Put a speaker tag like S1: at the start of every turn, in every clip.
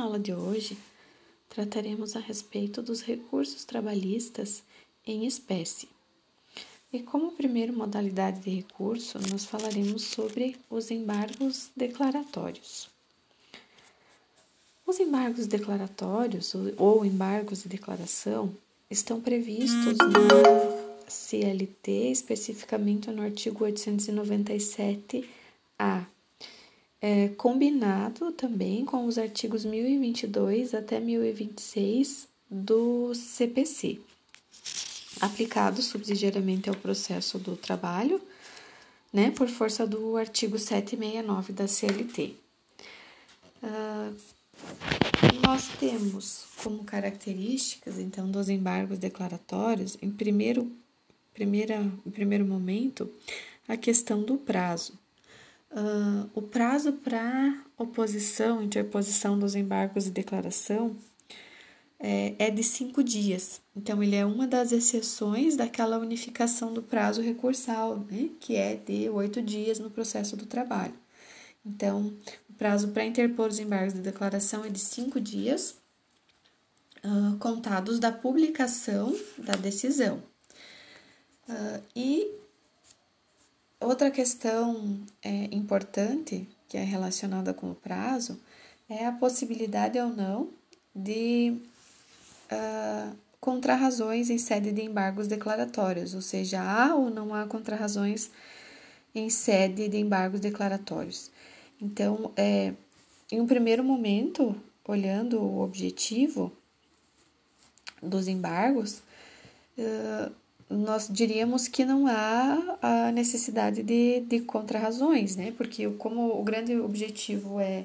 S1: na aula de hoje trataremos a respeito dos recursos trabalhistas em espécie. E como primeira modalidade de recurso, nós falaremos sobre os embargos declaratórios. Os embargos declaratórios ou embargos de declaração estão previstos na CLT, especificamente no artigo 897-A é, combinado também com os artigos 1022 até 1026 do CPC, aplicado subsidiariamente ao processo do trabalho, né, por força do artigo 769 da CLT. Uh, ah, nós temos como características, então, dos embargos declaratórios, em primeiro, primeira, em primeiro momento, a questão do prazo. Uh, o prazo para oposição, interposição dos embargos de declaração é, é, de cinco dias. Então, ele é uma das exceções daquela unificação do prazo recursal, né, que é de oito dias no processo do trabalho. Então, o prazo para interpor os embargos de declaração é de cinco dias, uh, contados da publicação da decisão. Uh, e Outra questão é, importante, que é relacionada com o prazo, é a possibilidade ou não de uh, contrarrazões em sede de embargos declaratórios, ou seja, há ou não há contrarrazões em sede de embargos declaratórios. Então, é, em um primeiro momento, olhando o objetivo dos embargos, uh, nós diríamos que não há a necessidade de, de contrarrazões, né? Porque como o grande objetivo é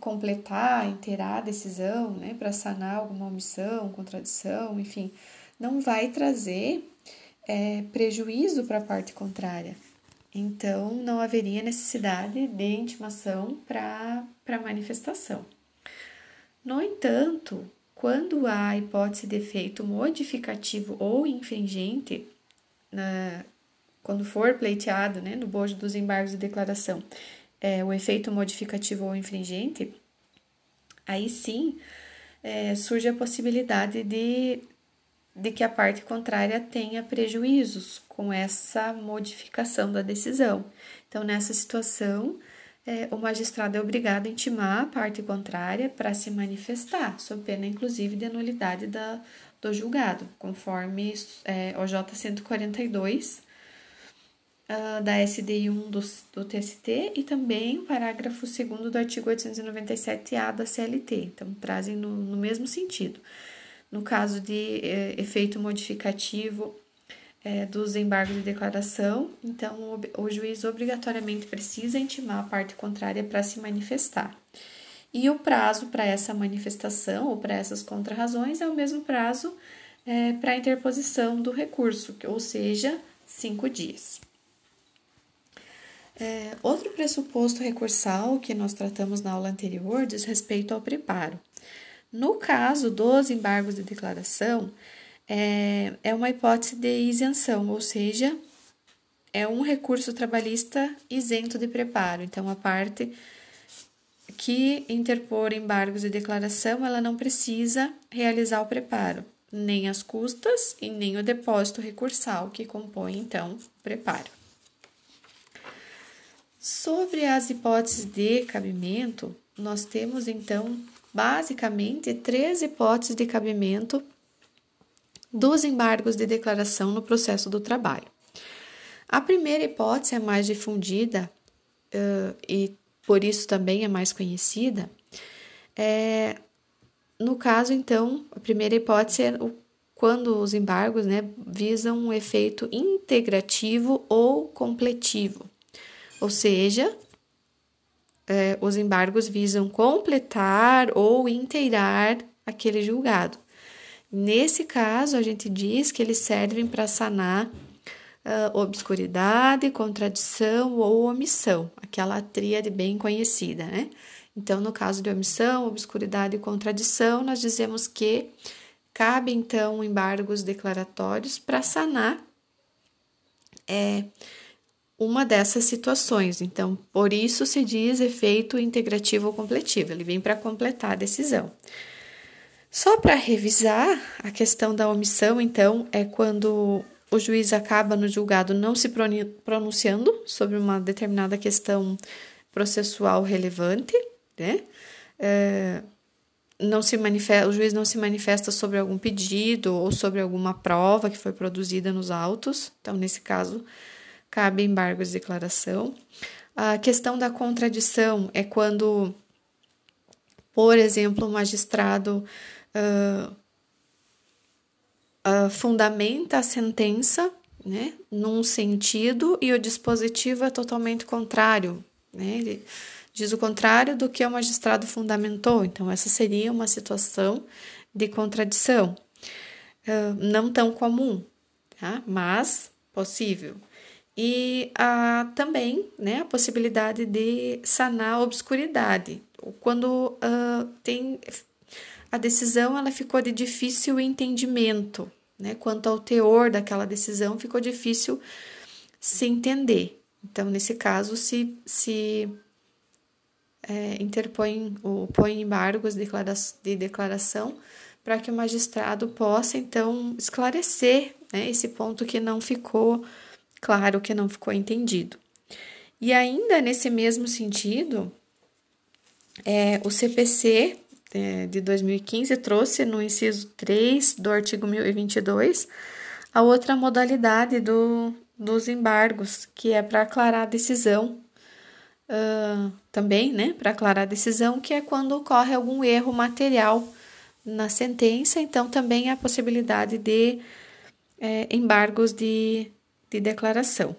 S1: completar, inteirar a decisão, né? Para sanar alguma omissão, contradição, enfim, não vai trazer é, prejuízo para a parte contrária. Então, não haveria necessidade de intimação para manifestação. No entanto, quando há hipótese de efeito modificativo ou infringente, na, quando for pleiteado né, no bojo dos embargos de declaração, é, o efeito modificativo ou infringente, aí sim é, surge a possibilidade de, de que a parte contrária tenha prejuízos com essa modificação da decisão. Então, nessa situação, é, o magistrado é obrigado a intimar a parte contrária para se manifestar, sob pena inclusive de nulidade da, do julgado, conforme é, OJ 142 uh, da SDI 1 do, do TST e também o parágrafo 2 do artigo 897-A da CLT. Então, trazem no, no mesmo sentido. No caso de é, efeito modificativo é, dos embargos de declaração, então o, o juiz obrigatoriamente precisa intimar a parte contrária para se manifestar. E o prazo para essa manifestação ou para essas contrarrazões é o mesmo prazo é, para a interposição do recurso, ou seja, cinco dias. É, outro pressuposto recursal que nós tratamos na aula anterior diz respeito ao preparo. No caso dos embargos de declaração, é, é uma hipótese de isenção, ou seja, é um recurso trabalhista isento de preparo. Então, a parte que interpor embargos de declaração, ela não precisa realizar o preparo, nem as custas e nem o depósito recursal que compõe, então, o preparo. Sobre as hipóteses de cabimento, nós temos, então, basicamente três hipóteses de cabimento dos embargos de declaração no processo do trabalho. A primeira hipótese é mais difundida uh, e por isso também é mais conhecida. É, no caso, então, a primeira hipótese é o, quando os embargos né, visam um efeito integrativo ou completivo, ou seja, é, os embargos visam completar ou inteirar aquele julgado. Nesse caso, a gente diz que eles servem para sanar uh, obscuridade, contradição ou omissão, aquela tríade bem conhecida, né? Então, no caso de omissão, obscuridade e contradição, nós dizemos que cabe então embargos declaratórios para sanar é, uma dessas situações. Então, por isso se diz efeito integrativo ou completivo, ele vem para completar a decisão. Só para revisar, a questão da omissão, então, é quando o juiz acaba no julgado não se pronunciando sobre uma determinada questão processual relevante, né? É, não se manifesta, o juiz não se manifesta sobre algum pedido ou sobre alguma prova que foi produzida nos autos. Então, nesse caso, cabe embargo de declaração. A questão da contradição é quando, por exemplo, o magistrado uh, fundamenta a sentença né, num sentido e o dispositivo é totalmente contrário. Né? Ele, diz o contrário do que o magistrado fundamentou. Então, essa seria uma situação de contradição. Uh, não tão comum, tá? mas possível. E uh, também né, a possibilidade de sanar a obscuridade. Quando uh, tem a decisão ela ficou de difícil entendimento, né? Quanto ao teor daquela decisão, ficou difícil se entender. Então, nesse caso, se, se é, interpõe ou põe embargos de declaração para que o magistrado possa, então, esclarecer né, esse ponto que não ficou claro, que não ficou entendido. E ainda nesse mesmo sentido, é, o CPC de 2015 trouxe no inciso 3 do artigo 1022 a outra modalidade do, dos embargos, que é para aclarar a decisão uh, também, né, para aclarar a decisão, que é quando ocorre algum erro material na sentença, então também a possibilidade de é, embargos de, de declaração.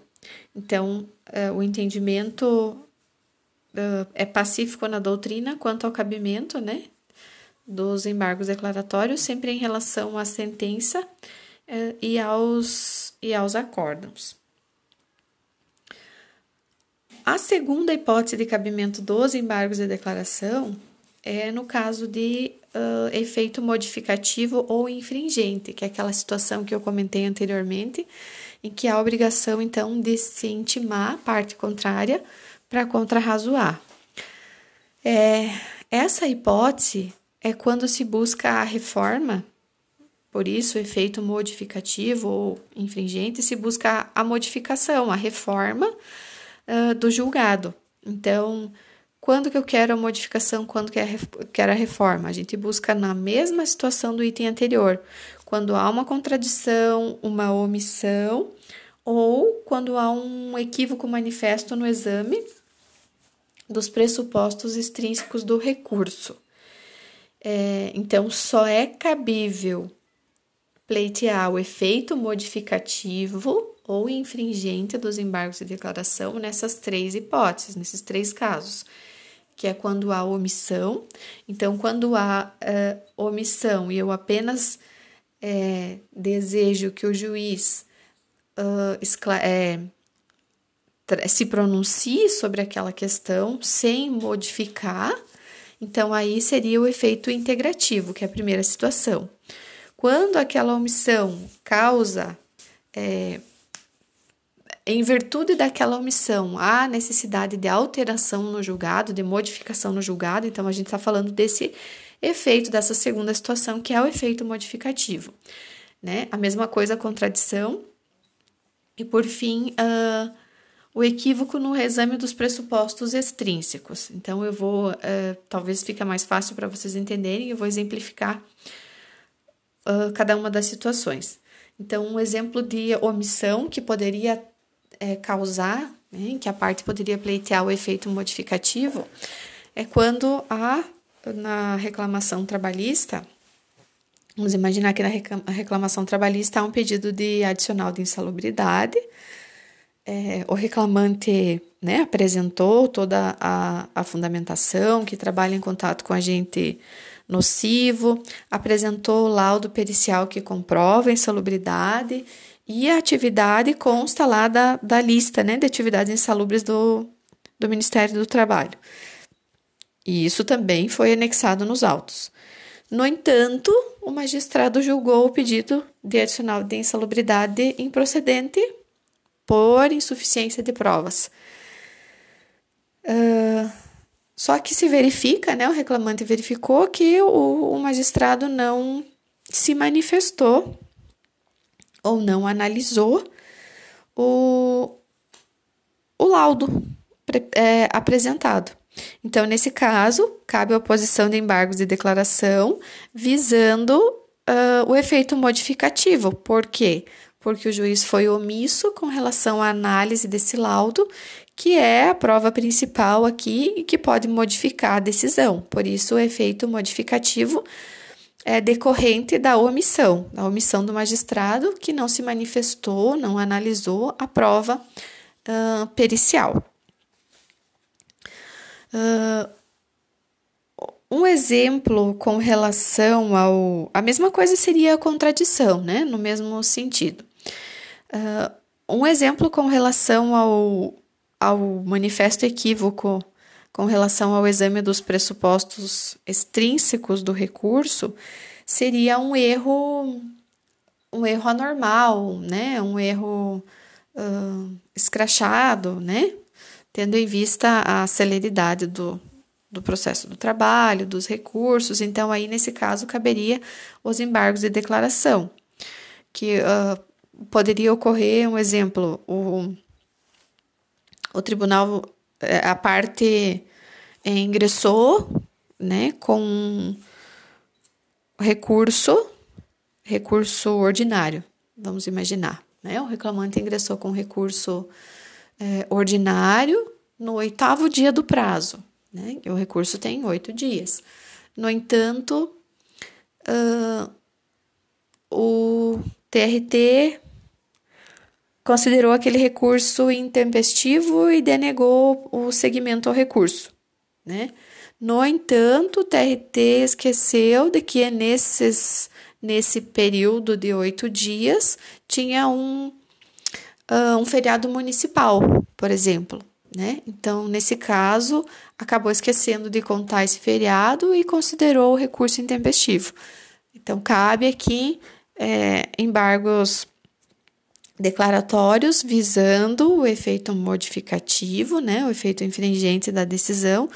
S1: Então, uh, o entendimento uh, é pacífico na doutrina quanto ao cabimento, né, dos embargos declaratórios, sempre em relação à sentença uh, e, aos, e aos acórdãos. A segunda hipótese de cabimento dos embargos de declaração é no caso de uh, efeito modificativo ou infringente, que é aquela situação que eu comentei anteriormente, em que há obrigação, então, de se intimar a parte contrária para contrarrazoar. É, essa hipótese é quando se busca a reforma, por isso, efeito modificativo ou infringente, se busca a modificação, a reforma uh, do julgado. Então, quando que eu quero a modificação, quando que eu quero a reforma? A gente busca na mesma situação do item anterior, quando há uma contradição, uma omissão, ou quando há um equívoco manifesto no exame dos pressupostos extrínsecos do recurso. É, então, só é cabível pleitear o efeito modificativo ou infringente dos embargos de declaração nessas três hipóteses, nesses três casos, que é quando há omissão. Então, quando há uh, omissão e eu apenas é, desejo que o juiz uh, é, se pronuncie sobre aquela questão sem modificar, então aí seria o efeito integrativo, que é a primeira situação. Quando aquela omissão causa é, em virtude daquela omissão, há necessidade de alteração no julgado, de modificação no julgado, então a gente está falando desse efeito, dessa segunda situação, que é o efeito modificativo. Né? A mesma coisa, a contradição. E por fim, uh, o equívoco no exame dos pressupostos extrínsecos. Então, eu vou, uh, talvez fica mais fácil para vocês entenderem, eu vou exemplificar uh, cada uma das situações. Então, um exemplo de omissão que poderia é, causar, né, que a parte poderia pleitear o efeito modificativo, é quando há na reclamação trabalhista, vamos imaginar que na reclamação trabalhista há um pedido de adicional de insalubridade, é, o reclamante né, apresentou toda a, a fundamentação, que trabalha em contato com agente nocivo, apresentou o laudo pericial que comprova a insalubridade e a atividade consta lá da, da lista né, de atividades insalubres do, do Ministério do Trabalho. E isso também foi anexado nos autos. No entanto, o magistrado julgou o pedido de adicional de insalubridade improcedente por insuficiência de provas. Uh, só que se verifica, né, o reclamante verificou que o, o magistrado não se manifestou ou não analisou o, o laudo é, apresentado. Então, nesse caso, cabe a oposição de embargos de declaração visando uh, o efeito modificativo. Por quê? Porque o juiz foi omisso com relação à análise desse laudo, que é a prova principal aqui e que pode modificar a decisão. Por isso, o efeito modificativo é decorrente da omissão, da omissão do magistrado que não se manifestou, não analisou a prova uh, pericial. Uh, um exemplo com relação ao. A mesma coisa seria a contradição, né? No mesmo sentido. Uh, um exemplo com relação ao, ao manifesto equívoco com relação ao exame dos pressupostos extrínsecos do recurso seria um erro um erro anormal, né? Um erro uh, escrachado, né? tendo em vista a celeridade do, do processo do trabalho, dos recursos. Então, aí, nesse caso, caberia os embargos de declaração, que uh, poderia ocorrer, um exemplo, o, o tribunal, eh, a parte ingressou né, com recurso, recurso ordinário, vamos imaginar. Né? O reclamante ingressou com recurso é, ordinário no oitavo dia do prazo. Né? O recurso tem oito dias. No entanto, uh, o TRT considerou aquele recurso intempestivo e denegou o segmento ao recurso. Né? No entanto, o TRT esqueceu de que nesses, nesse período de oito dias tinha um uh, um feriado municipal, por exemplo. Né? Então, nesse caso, acabou esquecendo de contar esse feriado e considerou o recurso intempestivo. Então, cabe aqui é, embargos declaratórios visando o efeito modificativo, né, o efeito infringente da decisão,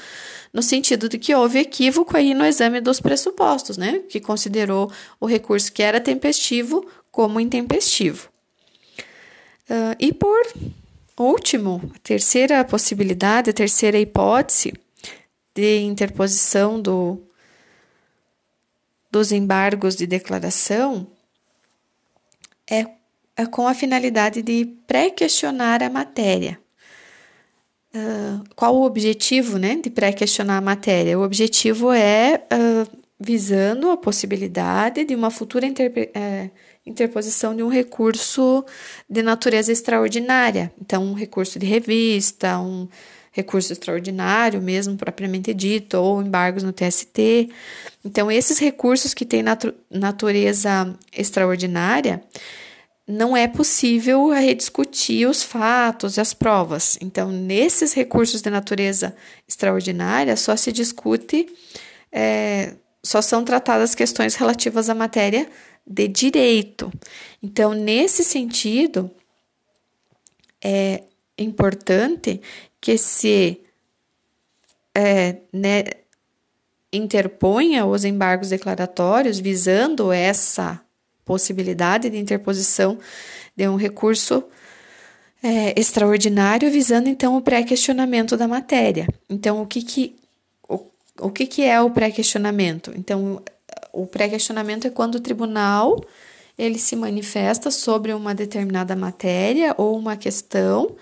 S1: no sentido de que houve equívoco aí no exame dos pressupostos, né, que considerou o recurso que era tempestivo como intempestivo. Uh, e por último, a terceira possibilidade, a terceira hipótese de interposição do, dos embargos de declaração é, com a finalidade de pré-questionar a matéria. Uh, qual o objetivo né, de pré-questionar a matéria? O objetivo é uh, visando a possibilidade de uma futura. Eh, interposição de um recurso de natureza extraordinária. Então, um recurso de revista, um recurso extraordinário mesmo, propriamente dito, ou embargos no TST. Então, esses recursos que têm natu natureza extraordinária, não é possível rediscutir os fatos e as provas. Então, nesses recursos de natureza extraordinária, só se discute, é, só são tratadas questões relativas à matéria de direito. Então, nesse sentido, é importante que se é, né, interponha os embargos declaratórios visando essa possibilidade de interposição de um recurso é, extraordinário, visando então o pré-questionamento da matéria. Então, o que, que, o, o que, que é o pré-questionamento? Então, o pré-questionamento é quando o tribunal ele se manifesta sobre uma determinada matéria ou uma questão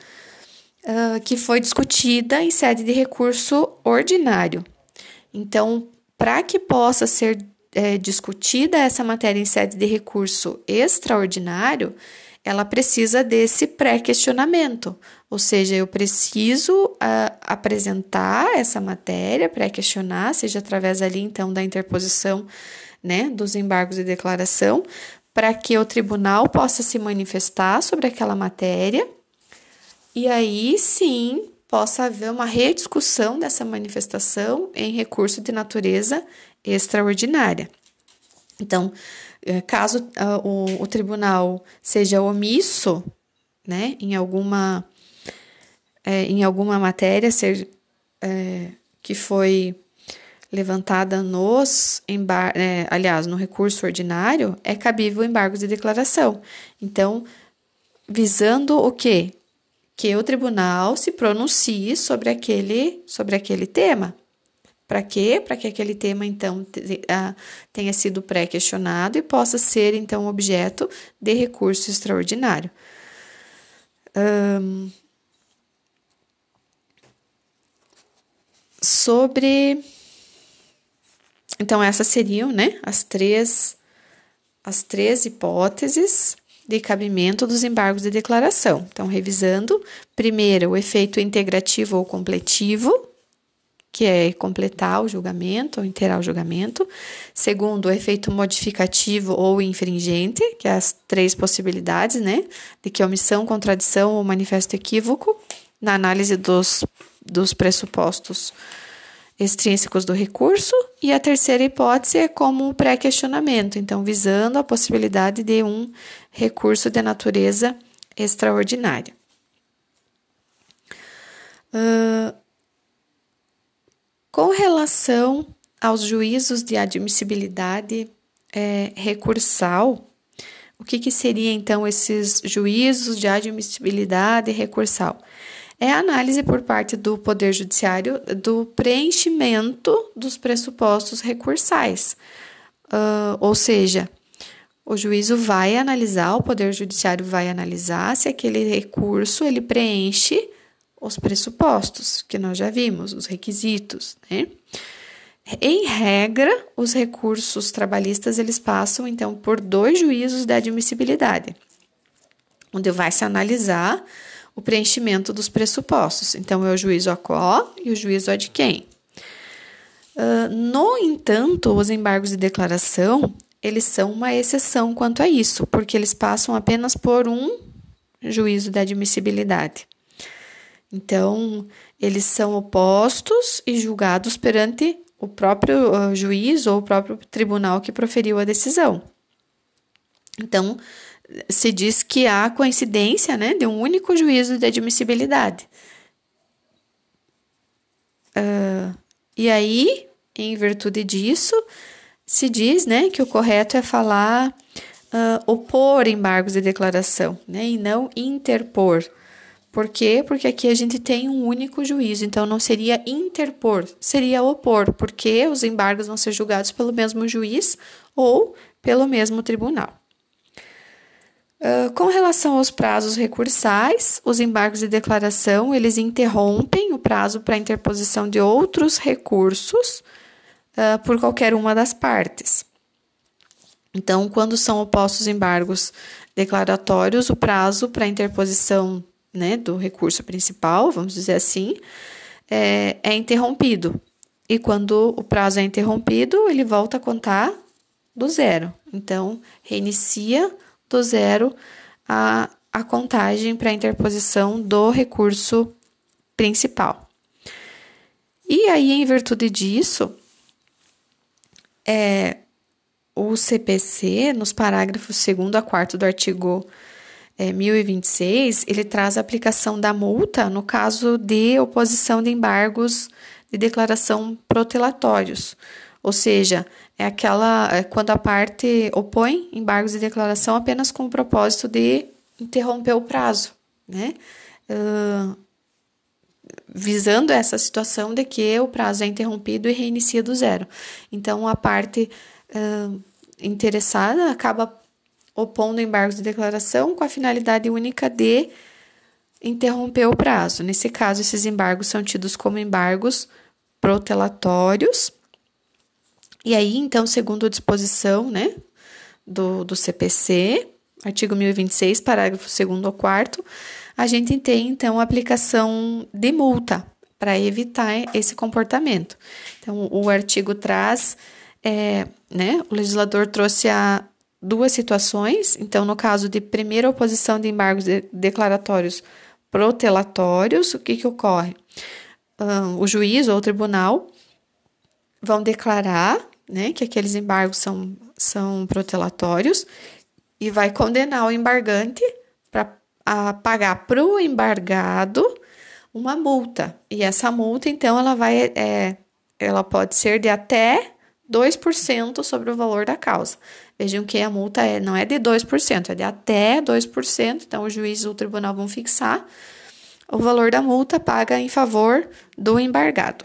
S1: uh, que foi discutida em sede de recurso ordinário. Então, para que possa ser é, discutida essa matéria em sede de recurso extraordinário, ela precisa desse pré-questionamento, ou seja, eu preciso uh, apresentar essa matéria, pré-questionar, seja através ali então da interposição né, dos embargos de declaração, para que o tribunal possa se manifestar sobre aquela matéria e aí sim possa haver uma rediscussão dessa manifestação em recurso de natureza extraordinária. Então, eh, caso uh, o, o tribunal seja omisso né, em alguma, é, em alguma matéria ser, é, que foi levantada nos embar é, aliás, no recurso ordinário, é cabível embargos de declaração. Então, visando o quê? Que o tribunal se pronuncie sobre aquele, sobre aquele tema. Para quê? Para que aquele tema, então, tenha sido pré-questionado e possa ser, então, objeto de recurso extraordinário. Um, sobre. Então, essas seriam né, as, três, as três hipóteses de cabimento dos embargos de declaração. Então, revisando, primeiro, o efeito integrativo ou completivo, que é completar o julgamento ou inteirar o julgamento. Segundo, o efeito modificativo ou infringente, que é as três possibilidades, né? De que omissão, contradição ou manifesto equívoco na análise dos, dos pressupostos extrínsecos do recurso. E a terceira hipótese é como pré-questionamento, então, visando a possibilidade de um recurso de natureza extraordinária. Uh, com relação aos juízos de admissibilidade é, recursal, o que, que seria então esses juízos de admissibilidade recursal? É a análise por parte do Poder Judiciário do preenchimento dos pressupostos recursais. Uh, ou seja, o juízo vai analisar, o Poder Judiciário vai analisar se aquele recurso ele preenche os pressupostos, que nós já vimos, os requisitos, né? Em regra, os recursos trabalhistas eles passam então por dois juízos de admissibilidade, onde vai se analisar o preenchimento dos pressupostos. Então, é o juízo ACO e o juízo de quem. Uh, no entanto, os embargos de declaração eles são uma exceção quanto a isso, porque eles passam apenas por um juízo de admissibilidade. Então, eles são opostos e julgados perante o próprio uh, juiz ou o próprio tribunal que proferiu a decisão. Então, se diz que há coincidência né, de um único juízo de admissibilidade. Uh, e aí, em virtude disso, se diz né, que o correto é falar uh, opor embargos de declaração né, e não interpor. Por quê? Porque aqui a gente tem um único juízo, então não seria interpor, seria opor, porque os embargos vão ser julgados pelo mesmo juiz ou pelo mesmo tribunal. Uh, com relação aos prazos recursais, os embargos de declaração eles interrompem o prazo para interposição de outros recursos uh, por qualquer uma das partes. Então, quando são opostos embargos declaratórios, o prazo para interposição né, do recurso principal, vamos dizer assim, é, é interrompido. E quando o prazo é interrompido, ele volta a contar do zero. Então, reinicia do zero a, a contagem para a interposição do recurso principal. E aí, em virtude disso, é, o CPC, nos parágrafos 2 a 4 do artigo é, 1026, ele traz a aplicação da multa no caso de oposição de embargos de declaração protelatórios, ou seja, é aquela é quando a parte opõe embargos de declaração apenas com o propósito de interromper o prazo, né? Uh, visando essa situação de que o prazo é interrompido e reinicia do zero. Então, a parte uh, interessada acaba opondo embargos de declaração com a finalidade única de interromper o prazo. Nesse caso, esses embargos são tidos como embargos protelatórios. E aí, então, segundo a disposição né, do, do CPC, artigo 1026, parágrafo 2 ou 4, a gente tem, então, a aplicação de multa para evitar esse comportamento. Então, o artigo traz, é, né, o legislador trouxe a duas situações. Então, no caso de primeira oposição de embargos de declaratórios protelatórios, o que, que ocorre? O juiz ou o tribunal vão declarar né, que aqueles embargos são, são protelatórios e vai condenar o embargante para pagar para o embargado uma multa. E essa multa, então, ela vai, é, ela pode ser de até 2% sobre o valor da causa. Vejam que a multa é, não é de 2%, é de até 2%. Então, o juiz e o tribunal vão fixar o valor da multa paga em favor do embargado.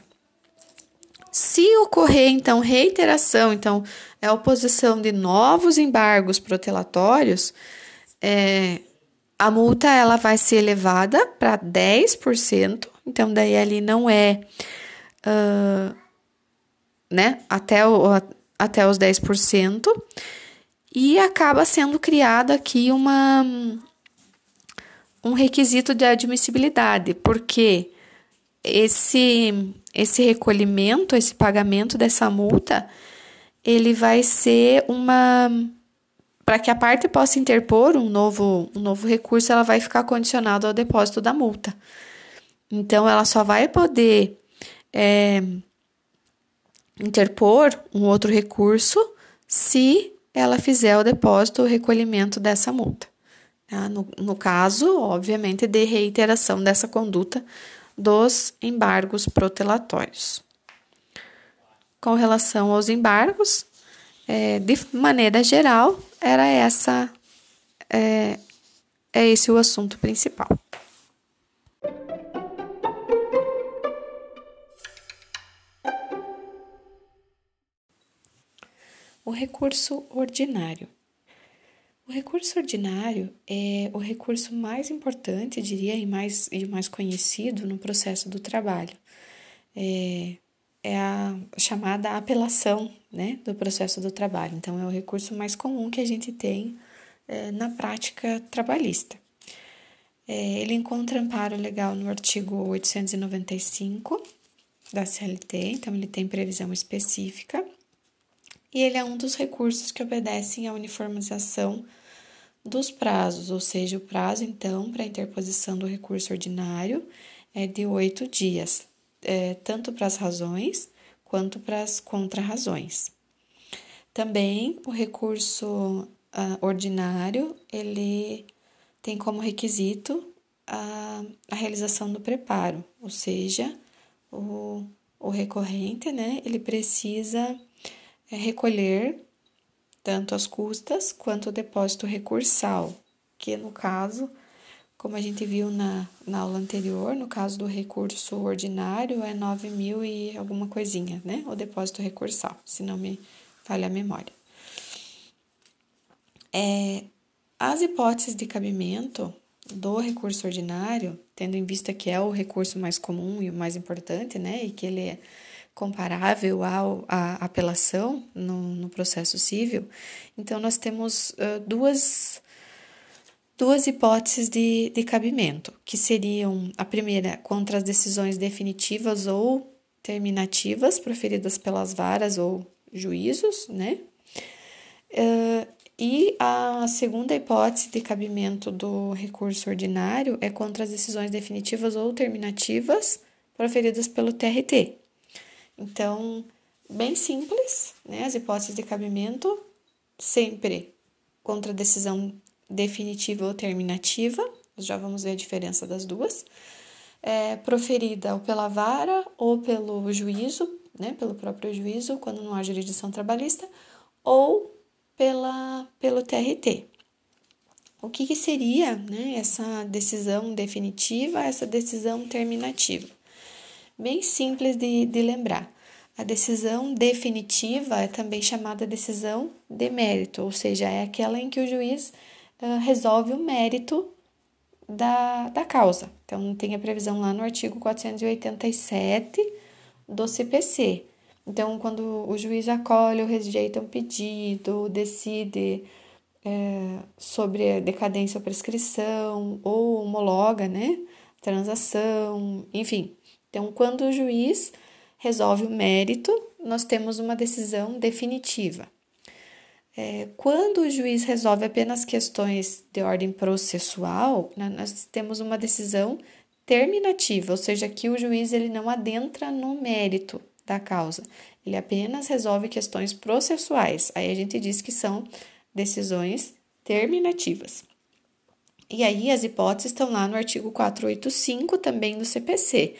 S1: Se ocorrer, então, reiteração, então, é a oposição de novos embargos protelatórios, é, a multa ela vai ser elevada para 10%, então daí ali não é uh, né, até, o, até os 10%, e acaba sendo criado aqui uma, um requisito de admissibilidade, porque esse, esse recolhimento, esse pagamento dessa multa, ele vai ser uma para que a parte possa interpor um novo, um novo recurso, ela vai ficar condicionada ao depósito da multa. Então, ela só vai poder é, interpor um outro recurso se ela fizer o depósito ou recolhimento dessa multa. Tá? No, no caso, obviamente, de reiteração dessa conduta dos embargos protelatórios. Com relação aos embargos, é, de maneira geral, era essa é, é esse o assunto principal. O recurso ordinário. O recurso ordinário é o recurso mais importante, diria, e mais, e mais conhecido no processo do trabalho. É, é a chamada apelação né, do processo do trabalho. Então, é o recurso mais comum que a gente tem é, na prática trabalhista. É, ele encontra amparo legal no artigo 895 da CLT, então ele tem previsão específica, e ele é um dos recursos que obedecem à uniformização dos prazos, ou seja, o prazo, então, para a interposição do recurso ordinário é de oito dias, é, tanto para as razões quanto para as contrarrazões. Também o recurso uh, ordinário, ele tem como requisito a, a realização do preparo, ou seja, o, o recorrente, né, ele precisa é, recolher tanto as custas quanto o depósito recursal, que no caso como a gente viu na, na aula anterior, no caso do recurso ordinário, é 9 mil e alguma coisinha, né? O depósito recursal, se não me falha a memória. É, as hipóteses de cabimento do recurso ordinário, tendo em vista que é o recurso mais comum e o mais importante, né? E que ele é comparável ao, à apelação no, no processo civil, então nós temos uh, duas duas hipóteses de, de cabimento, que seriam a primeira contra as decisões definitivas ou terminativas proferidas pelas varas ou juízos, né? Uh, e a segunda hipótese de cabimento do recurso ordinário é contra as decisões definitivas ou terminativas proferidas pelo TRT. Então, bem simples, né? As hipóteses de cabimento sempre contra a decisão definitiva ou terminativa, já vamos ver a diferença das duas, é, proferida ou pela vara ou pelo juízo, né, pelo próprio juízo, quando não há jurisdição trabalhista, ou pela, pelo TRT. O que, que seria né, essa decisão definitiva, essa decisão terminativa? Bem simples de, de lembrar. A decisão definitiva é também chamada decisão de mérito, ou seja, é aquela em que o juiz resolve o mérito da, da causa. Então, tem a previsão lá no artigo 487 do CPC. Então, quando o juiz acolhe ou rejeita um pedido, decide é, sobre decadência ou prescrição, ou homologa, né, transação, enfim. Então, quando o juiz resolve o mérito, nós temos uma decisão definitiva. É, quando o juiz resolve apenas questões de ordem processual, né, nós temos uma decisão terminativa, ou seja, que o juiz ele não adentra no mérito da causa, ele apenas resolve questões processuais. Aí a gente diz que são decisões terminativas. E aí as hipóteses estão lá no artigo 485 também do CPC.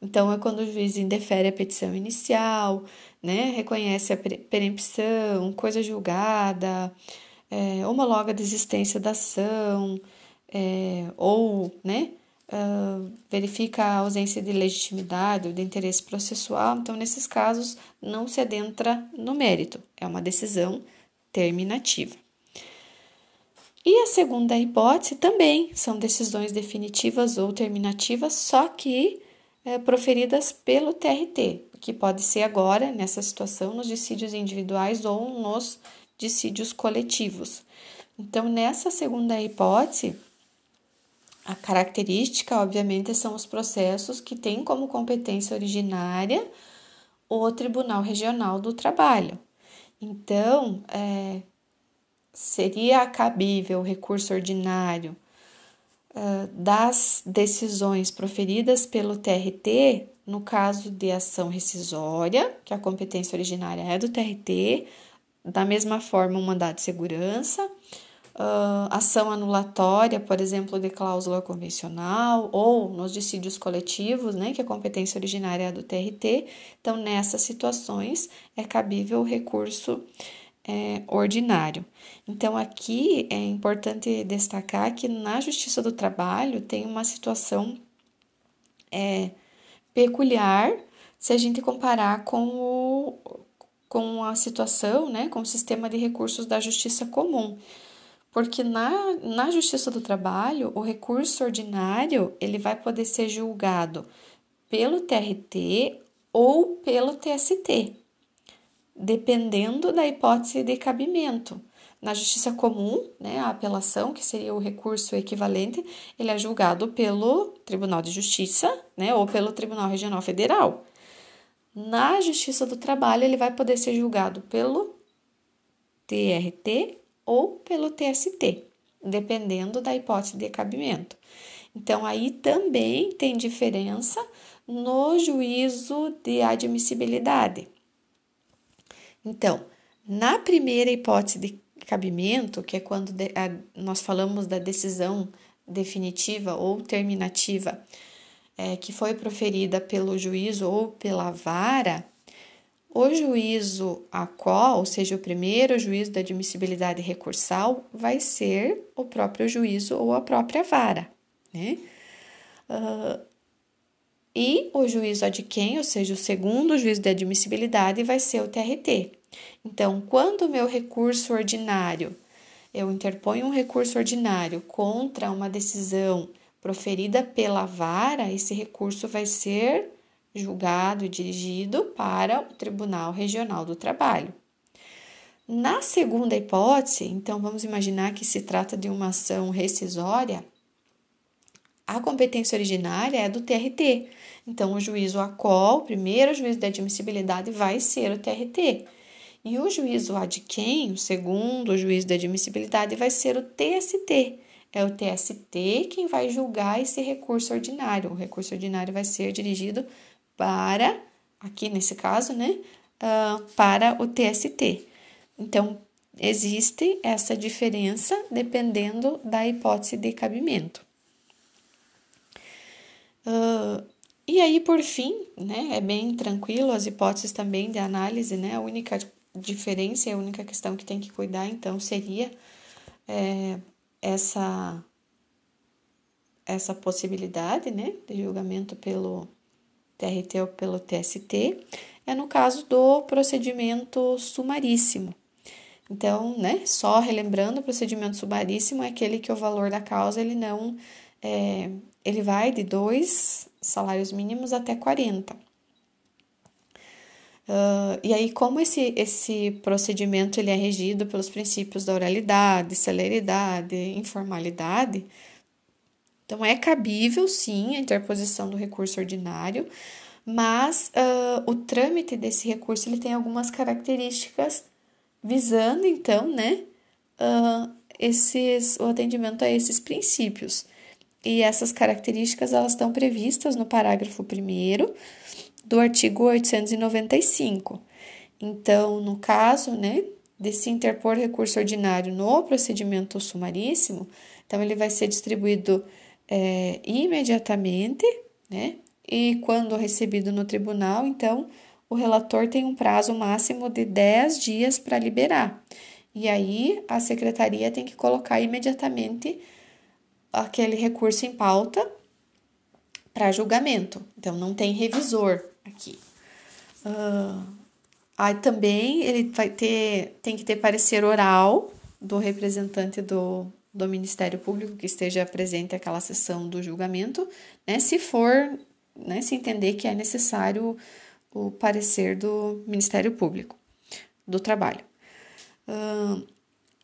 S1: Então, é quando o juiz indefere a petição inicial, né, reconhece a perempção, coisa julgada, é, homologa a desistência da ação, é, ou né, uh, verifica a ausência de legitimidade ou de interesse processual. Então, nesses casos, não se adentra no mérito, é uma decisão terminativa. E a segunda hipótese também são decisões definitivas ou terminativas, só que é, proferidas pelo TRT, que pode ser agora, nessa situação, nos dissídios individuais ou nos dissídios coletivos. Então, nessa segunda hipótese, a característica, obviamente, são os processos que têm como competência originária o Tribunal Regional do Trabalho. Então, é, seria cabível recurso ordinário das decisões proferidas pelo TRT, no caso de ação rescisória, que a competência originária é do TRT, da mesma forma, um mandado de segurança, uh, ação anulatória, por exemplo, de cláusula convencional, ou nos dissídios coletivos, né, que a competência originária é do TRT. Então, nessas situações, é cabível o recurso é, ordinário. Então, aqui é importante destacar que na Justiça do Trabalho tem uma situação é, peculiar se a gente comparar com, o, com a situação, né, com o sistema de recursos da Justiça Comum. Porque na, na Justiça do Trabalho, o recurso ordinário ele vai poder ser julgado pelo TRT ou pelo TST dependendo da hipótese de cabimento. Na justiça comum, né, a apelação, que seria o recurso equivalente, ele é julgado pelo Tribunal de Justiça, né, ou pelo Tribunal Regional Federal. Na Justiça do Trabalho, ele vai poder ser julgado pelo TRT ou pelo TST, dependendo da hipótese de cabimento. Então, aí também tem diferença no juízo de admissibilidade. Então, na primeira hipótese de cabimento, que é quando nós falamos da decisão definitiva ou terminativa é, que foi proferida pelo juízo ou pela vara, o juízo a qual, ou seja, o primeiro juízo da admissibilidade recursal, vai ser o próprio juízo ou a própria vara, né? Uh, e o juízo ad quem, ou seja, o segundo juízo de admissibilidade, vai ser o TRT. Então, quando o meu recurso ordinário, eu interponho um recurso ordinário contra uma decisão proferida pela vara, esse recurso vai ser julgado e dirigido para o Tribunal Regional do Trabalho. Na segunda hipótese, então vamos imaginar que se trata de uma ação rescisória, a competência originária é do TRT. Então, o juízo a qual, o primeiro juízo de admissibilidade, vai ser o TRT. E o juízo ad quem, o segundo juízo de admissibilidade, vai ser o TST. É o TST quem vai julgar esse recurso ordinário. O recurso ordinário vai ser dirigido para, aqui nesse caso, né, uh, para o TST. Então, existe essa diferença dependendo da hipótese de cabimento. Uh, e aí, por fim, né, é bem tranquilo, as hipóteses também de análise, né, a única diferença e a única questão que tem que cuidar, então, seria é, essa, essa possibilidade, né, de julgamento pelo TRT ou pelo TST, é no caso do procedimento sumaríssimo. Então, né, só relembrando, o procedimento sumaríssimo é aquele que o valor da causa ele não é, ele vai de dois salários mínimos até 40. Uh, e aí, como esse, esse procedimento ele é regido pelos princípios da oralidade, celeridade, informalidade, então é cabível sim a interposição do recurso ordinário, mas uh, o trâmite desse recurso ele tem algumas características visando então, né, uh, esses, o atendimento a esses princípios e essas características elas estão previstas no parágrafo 1 do artigo 895. Então, no caso, né, de se interpor recurso ordinário no procedimento sumaríssimo, então ele vai ser distribuído é, imediatamente, né? E quando recebido no tribunal, então o relator tem um prazo máximo de 10 dias para liberar. E aí a secretaria tem que colocar imediatamente aquele recurso em pauta para julgamento. Então não tem revisor aqui. Uh, aí também ele vai ter, tem que ter parecer oral do representante do, do Ministério Público que esteja presente aquela sessão do julgamento, né? Se for, né, se entender que é necessário o parecer do Ministério Público do Trabalho. Uh,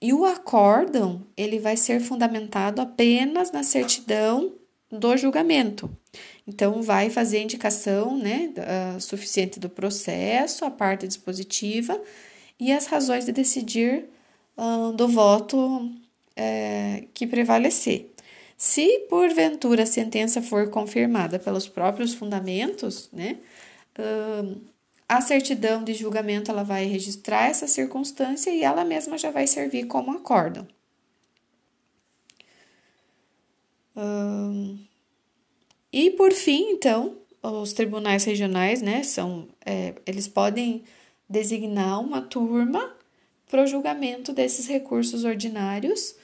S1: e o acórdão, ele vai ser fundamentado apenas na certidão do julgamento. Então, vai fazer a indicação né, uh, suficiente do processo, a parte dispositiva e as razões de decidir uh, do voto uh, que prevalecer. Se porventura a sentença for confirmada pelos próprios fundamentos, né, a certidão de julgamento ela vai registrar essa circunstância e ela mesma já vai servir como acórdão. e por fim, então, os tribunais regionais, né, são, é, eles podem designar uma turma para o julgamento desses recursos ordinários,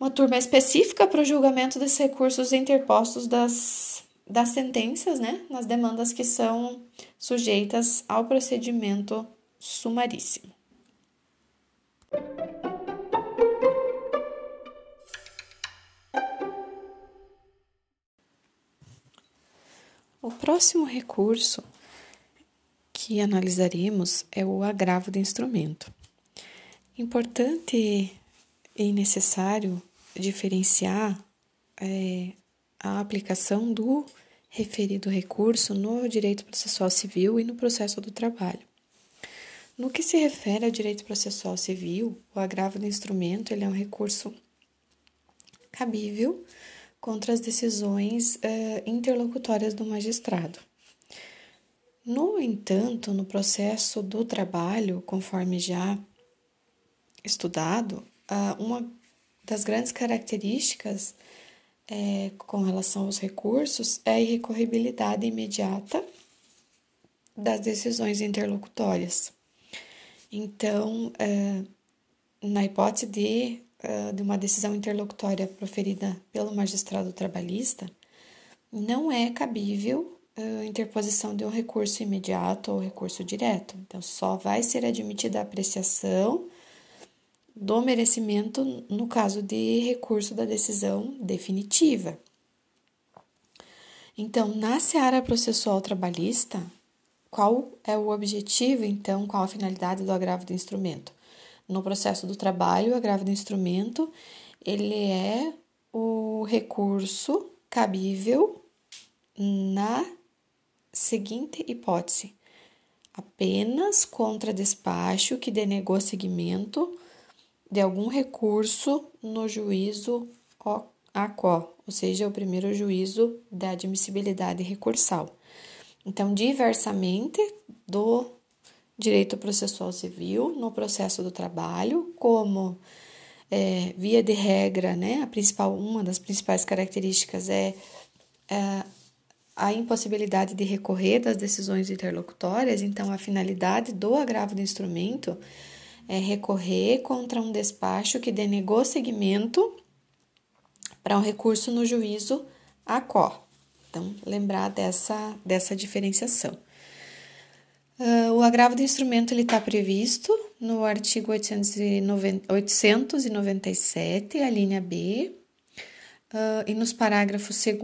S1: uma turma específica para o julgamento desses recursos interpostos das das sentenças, né, nas demandas que são sujeitas ao procedimento sumaríssimo. O próximo recurso que analisaremos é o agravo do instrumento. Importante e necessário diferenciar é, a aplicação do referido recurso no direito processual civil e no processo do trabalho. No que se refere ao direito processual civil, o agravo do instrumento ele é um recurso cabível contra as decisões uh, interlocutórias do magistrado. No entanto, no processo do trabalho, conforme já estudado, uh, uma das grandes características é, com relação aos recursos é a irrecorribilidade imediata das decisões interlocutórias. Então, é, na hipótese de, é, de uma decisão interlocutória proferida pelo magistrado trabalhista, não é cabível a é, interposição de um recurso imediato ou recurso direto. Então, só vai ser admitida a apreciação do merecimento no caso de recurso da decisão definitiva. Então, na seara processual trabalhista, qual é o objetivo, então, qual a finalidade do agravo do instrumento? No processo do trabalho, o agravo do instrumento, ele é o recurso cabível na seguinte hipótese: apenas contra despacho que denegou seguimento de algum recurso no juízo ACO, ou seja, o primeiro juízo da admissibilidade recursal. Então, diversamente do direito processual civil no processo do trabalho, como é, via de regra, né, a principal, uma das principais características é, é a impossibilidade de recorrer das decisões interlocutórias, então a finalidade do agravo do instrumento é recorrer contra um despacho que denegou seguimento para um recurso no juízo ACO. Então, lembrar dessa, dessa diferenciação. Uh, o agravo do instrumento está previsto no artigo 890, 897, a linha B, uh, e nos parágrafos 2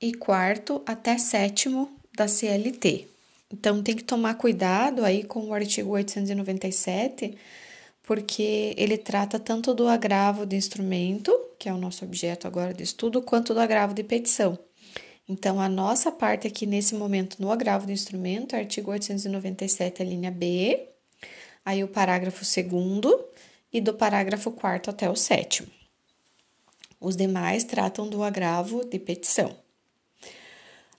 S1: e 4 até 7 da CLT. Então tem que tomar cuidado aí com o artigo 897, porque ele trata tanto do agravo de instrumento, que é o nosso objeto agora de estudo, quanto do agravo de petição. Então, a nossa parte aqui nesse momento no agravo do instrumento, artigo 897, a linha B, aí o parágrafo 2 e do parágrafo 4 até o 7. Os demais tratam do agravo de petição.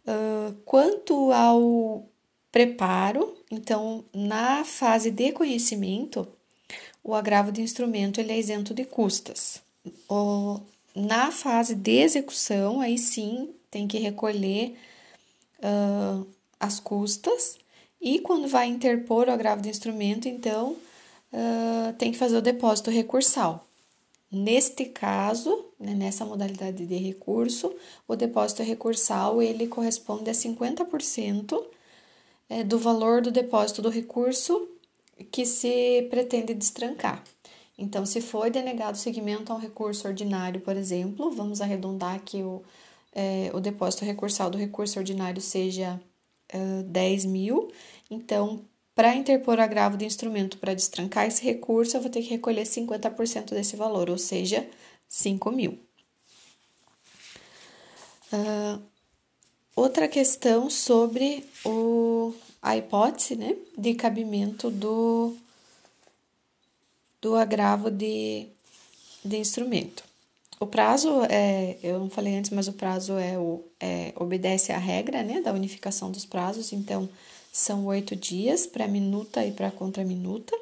S1: Uh, quanto ao preparo, então, na fase de conhecimento, o agravo de instrumento ele é isento de custas. O, na fase de execução, aí sim tem que recolher uh, as custas, e quando vai interpor o agravo de instrumento, então uh, tem que fazer o depósito recursal. Neste caso, né, nessa modalidade de recurso, o depósito recursal ele corresponde a 50% é, do valor do depósito do recurso que se pretende destrancar. Então, se foi denegado seguimento a um recurso ordinário, por exemplo, vamos arredondar que o, é, o depósito recursal do recurso ordinário seja uh, 10 mil, então para interpor agravo de instrumento para destrancar esse recurso, eu vou ter que recolher 50% desse valor, ou seja, 5 mil. Uh, outra questão sobre o, a hipótese né, de cabimento do, do agravo de, de instrumento. O prazo, é, eu não falei antes, mas o prazo é, o, é obedece à regra né, da unificação dos prazos, então são oito dias para minuta e para contraminuta.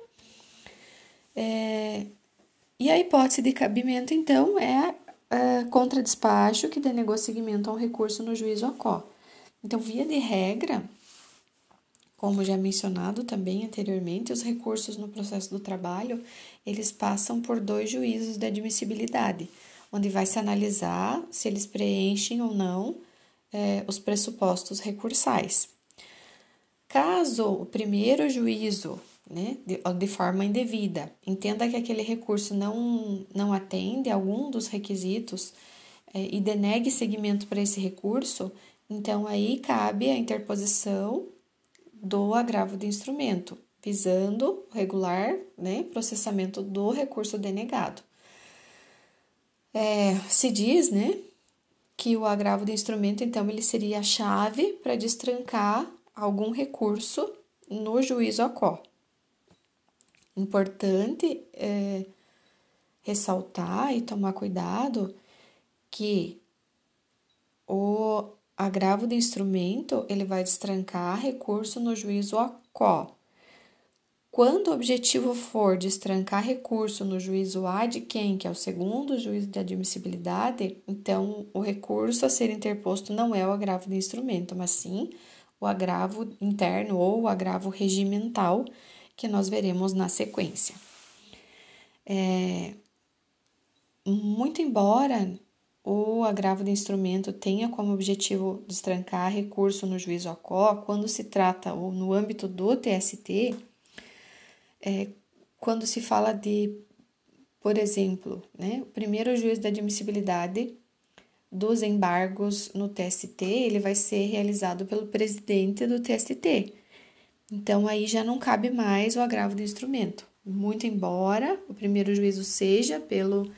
S1: É, e a hipótese de cabimento, então, é a contra-despacho que denegou seguimento a um recurso no juízo ACO. Então, via de regra, como já mencionado também anteriormente, os recursos no processo do trabalho, eles passam por dois juízos de admissibilidade, onde vai se analisar se eles preenchem ou não é, os pressupostos recursais. Caso o primeiro juízo, né, de, de forma indevida, entenda que aquele recurso não, não atende a algum dos requisitos é, e denegue seguimento para esse recurso, então aí cabe a interposição do agravo de instrumento, visando regular né, processamento do recurso denegado. É, se diz né, que o agravo de instrumento, então, ele seria a chave para destrancar algum recurso no juízo ACO. Importante é, ressaltar e tomar cuidado que o agravo de instrumento ele vai destrancar recurso no juízo ACO. Quando o objetivo for destrancar recurso no juízo A de quem, que é o segundo juízo de admissibilidade, então o recurso a ser interposto não é o agravo de instrumento, mas sim o agravo interno ou o agravo regimental, que nós veremos na sequência. É, muito embora o agravo de instrumento tenha como objetivo destrancar recurso no juízo ACO, quando se trata, ou no âmbito do TST, é, quando se fala de, por exemplo, né, o primeiro juízo da admissibilidade dos embargos no TST, ele vai ser realizado pelo presidente do TST. Então, aí já não cabe mais o agravo do instrumento. Muito embora o primeiro juízo seja pelo.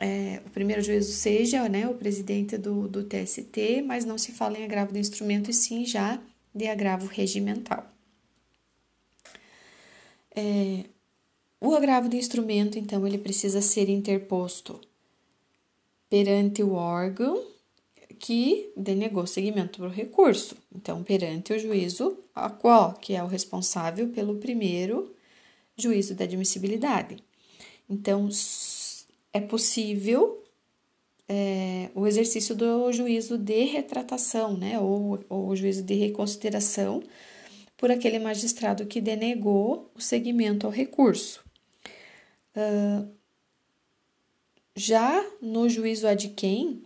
S1: É, o primeiro juízo seja né, o presidente do, do TST, mas não se fala em agravo do instrumento, e sim já de agravo regimental. É, o agravo do instrumento, então, ele precisa ser interposto perante o órgão que denegou seguimento para o recurso. Então, perante o juízo a qual que é o responsável pelo primeiro juízo da admissibilidade. Então, é possível é, o exercício do juízo de retratação, né, ou, ou o juízo de reconsideração por aquele magistrado que denegou o seguimento ao recurso. Uh, já no juízo ad quem,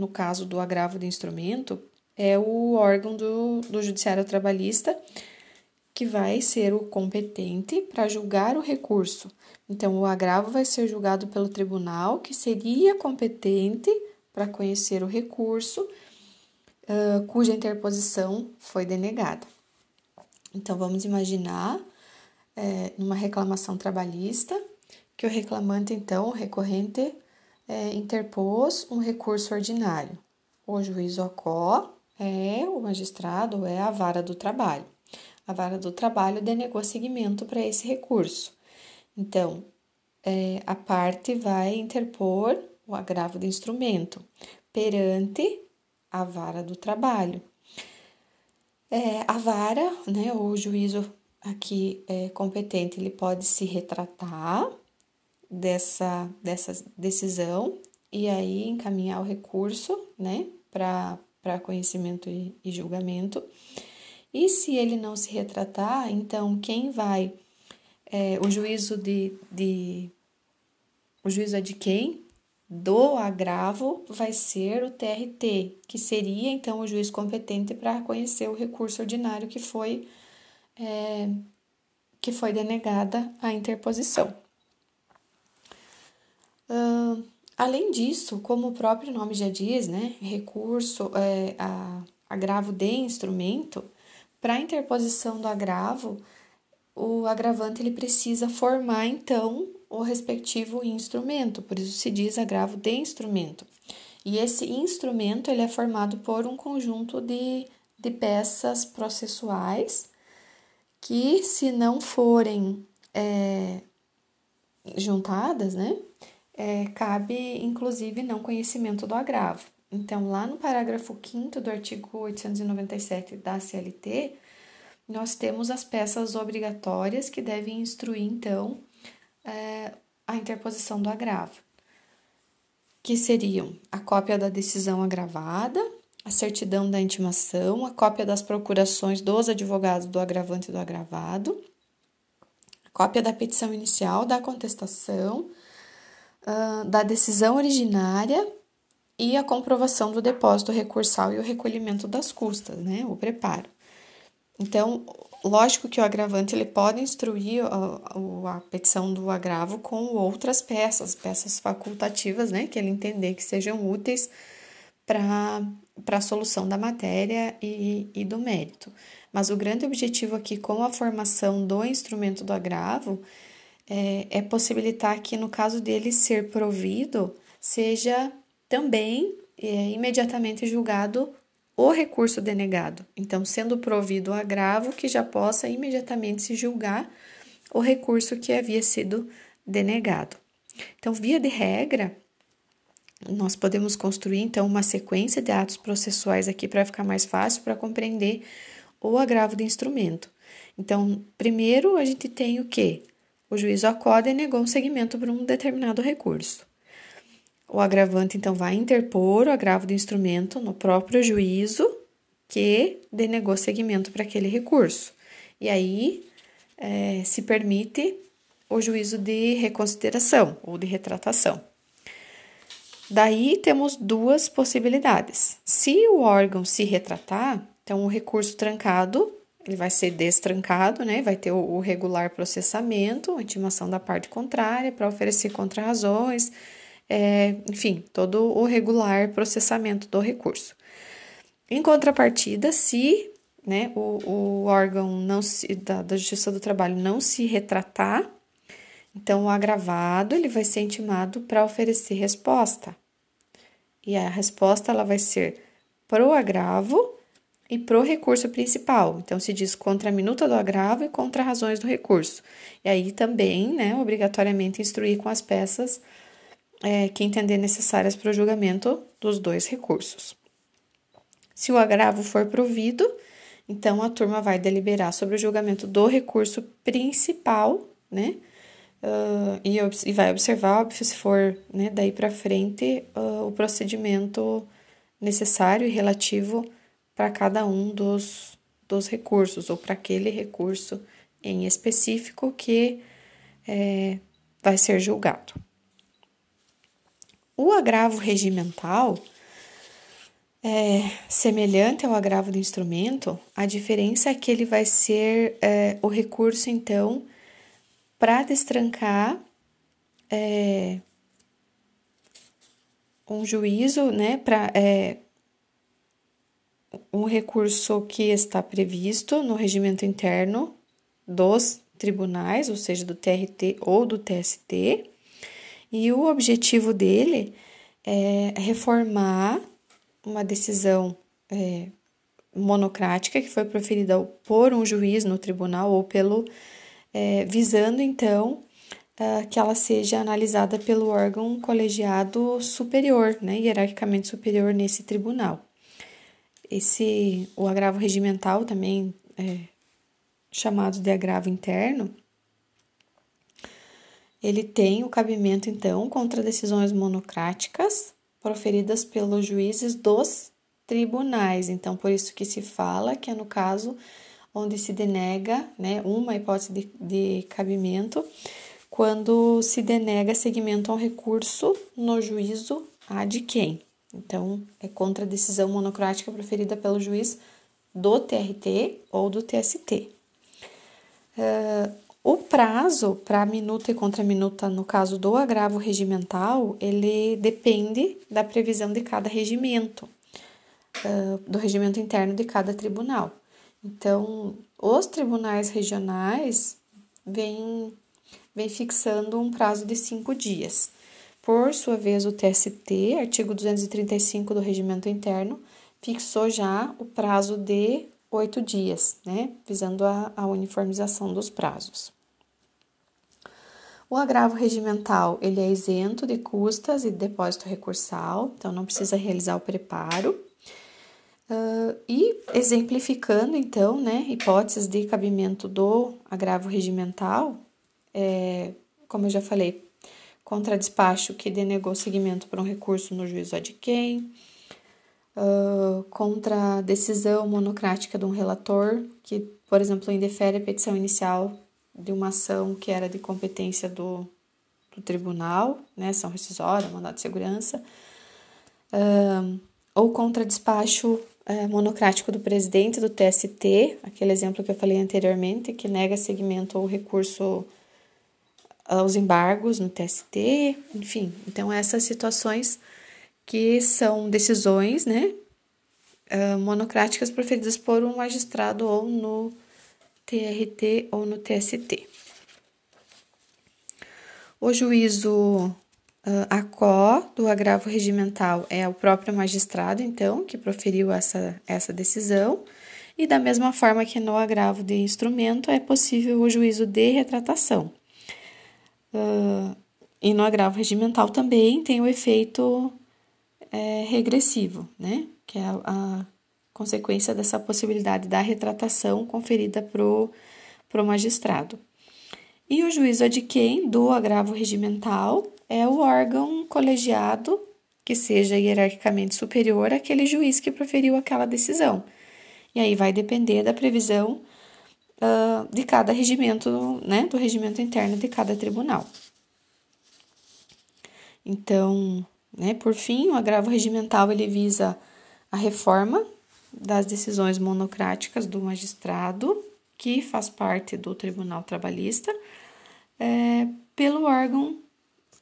S1: no caso do agravo de instrumento, é o órgão do, do judiciário trabalhista que vai ser o competente para julgar o recurso. Então, o agravo vai ser julgado pelo tribunal, que seria competente para conhecer o recurso uh, cuja interposição foi denegada. Então, vamos imaginar, é, numa reclamação trabalhista, que o reclamante, então, o recorrente, é, interpôs um recurso ordinário. O juízo ACO é o magistrado é a vara do trabalho. A vara do trabalho denegou seguimento para esse recurso. Então, é, a parte vai interpor o agravo do instrumento perante a vara do trabalho. É, a vara, né, o juízo aqui é, competente, ele pode se retratar dessa, dessa decisão e aí encaminhar o recurso, né, para conhecimento e, e julgamento. E se ele não se retratar, então quem vai, é, o juízo de, de. O juízo é de quem? Do agravo vai ser o TRT, que seria então o juiz competente para conhecer o recurso ordinário que foi, é, que foi denegada a interposição. Uh, além disso, como o próprio nome já diz, né, recurso, é, a, agravo de instrumento, para a interposição do agravo, o agravante ele precisa formar então o respectivo instrumento, por isso se diz agravo de instrumento. E esse instrumento ele é formado por um conjunto de, de peças processuais que, se não forem é, juntadas, né, é, cabe inclusive não conhecimento do agravo. Então, lá no parágrafo 5 do artigo 897 da CLT, nós temos as peças obrigatórias que devem instruir, então, é, a interposição do agravo, que seriam a cópia da decisão agravada, a certidão da intimação, a cópia das procurações dos advogados do agravante e do agravado, a cópia da petição inicial, da contestação, uh, da decisão originária e a comprovação do depósito recursal e o recolhimento das custas, né, o preparo. Então, lógico que o agravante ele pode instruir a, a, petição do agravo com outras peças, peças facultativas, né, que ele entender que sejam úteis para a solução da matéria e, e do mérito. Mas o grande objetivo aqui com a formação do instrumento do agravo é, é possibilitar que, no caso dele ser provido, seja também é imediatamente julgado o recurso denegado. Então, sendo provido o agravo, que já possa imediatamente se julgar o recurso que havia sido denegado. Então, via de regra, nós podemos construir então uma sequência de atos processuais aqui para ficar mais fácil para compreender o agravo do instrumento. Então, primeiro a gente tem o que? O juízo acorda e negou um segmento para um determinado recurso. O agravante, então, vai interpor o agravo do instrumento no próprio juízo que denegou seguimento para aquele recurso. E aí é, se permite o juízo de reconsideração ou de retratação. Daí temos duas possibilidades. Se o órgão se retratar, então o recurso trancado ele vai ser destrancado, né? Vai ter o, regular processamento, intimação da parte contrária para oferecer contrarrazões, é, enfim, todo o regular processamento do recurso. Em contrapartida, se né, o, o órgão não se, da, da Justiça do Trabalho não se retratar, então o agravado ele vai ser intimado para oferecer resposta. E a resposta ela vai ser pro agravo e pro recurso principal. Então se diz contra a minuta do agravo e contra razões do recurso. E aí também, né, obrigatoriamente instruir com as peças é, que entender necessárias para o julgamento dos dois recursos. Se o agravo for provido, então a turma vai deliberar sobre o julgamento do recurso principal, né? Uh, e, e, vai observar, óbvio, se for né, daí para frente, uh, o procedimento necessário e relativo para cada um dos, dos recursos, ou para aquele recurso em específico que é, vai ser julgado. O agravo regimental é semelhante ao agravo do instrumento, a diferença é que ele vai ser é, o recurso, então, para destrancar é, um juízo, né, para é, um recurso que está previsto no regimento interno dos tribunais, ou seja, do TRT ou do TST, e o objetivo dele é reformar uma decisão é, monocrática que foi proferida por um juiz no tribunal ou pelo é, visando então uh, que ela seja analisada pelo órgão colegiado superior, né, hierarquicamente superior nesse tribunal. Esse o agravo regimental também é, chamado de agravo interno, ele tem o cabimento então contra decisões monocráticas proferidas pelos juízes dos tribunais. Então, por isso que se fala que é no caso onde se denega, né, uma hipótese de, de cabimento, quando se denega seguimento a um recurso no juízo a de quem? Então, é contra a decisão monocrática proferida pelo juiz do TRT ou do TST. Uh, o prazo para minuta e contra minuta, no caso do agravo regimental, ele depende da previsão de cada regimento, uh, do regimento interno de cada tribunal. Então, os tribunais regionais vêm, vêm fixando um prazo de cinco dias. Por sua vez, o TST, artigo 235 do regimento interno, fixou já o prazo de oito dias, né, visando a, a uniformização dos prazos. O agravo regimental ele é isento de custas e depósito recursal, então não precisa realizar o preparo. Uh, e exemplificando, então, né, hipóteses de cabimento do agravo regimental, é, como eu já falei, contra despacho que denegou seguimento para um recurso no juízo de quem, uh, contra decisão monocrática de um relator que, por exemplo, indefere a petição inicial de uma ação que era de competência do, do tribunal, né, ação rescisória, mandado de segurança, uh, ou contra despacho uh, monocrático do presidente do TST, aquele exemplo que eu falei anteriormente, que nega seguimento ao recurso aos embargos no TST, enfim. Então, essas situações que são decisões, né, uh, monocráticas proferidas por um magistrado ou no TRT ou no TST. O juízo uh, ACO do agravo regimental é o próprio magistrado, então, que proferiu essa, essa decisão. E da mesma forma que no agravo de instrumento, é possível o juízo de retratação. Uh, e no agravo regimental também tem o efeito é, regressivo, né? Que é a, a, consequência dessa possibilidade da retratação conferida para o magistrado. E o juízo de quem do agravo regimental é o órgão colegiado que seja hierarquicamente superior àquele juiz que proferiu aquela decisão. E aí vai depender da previsão uh, de cada regimento, né, do regimento interno de cada tribunal. Então, né, por fim, o agravo regimental ele visa a reforma das decisões monocráticas do magistrado, que faz parte do Tribunal Trabalhista, é, pelo órgão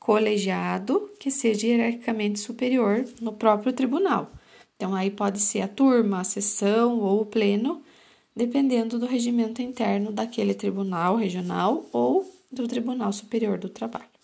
S1: colegiado que seja hierarquicamente superior no próprio tribunal. Então, aí pode ser a turma, a sessão ou o pleno, dependendo do regimento interno daquele tribunal regional ou do Tribunal Superior do Trabalho.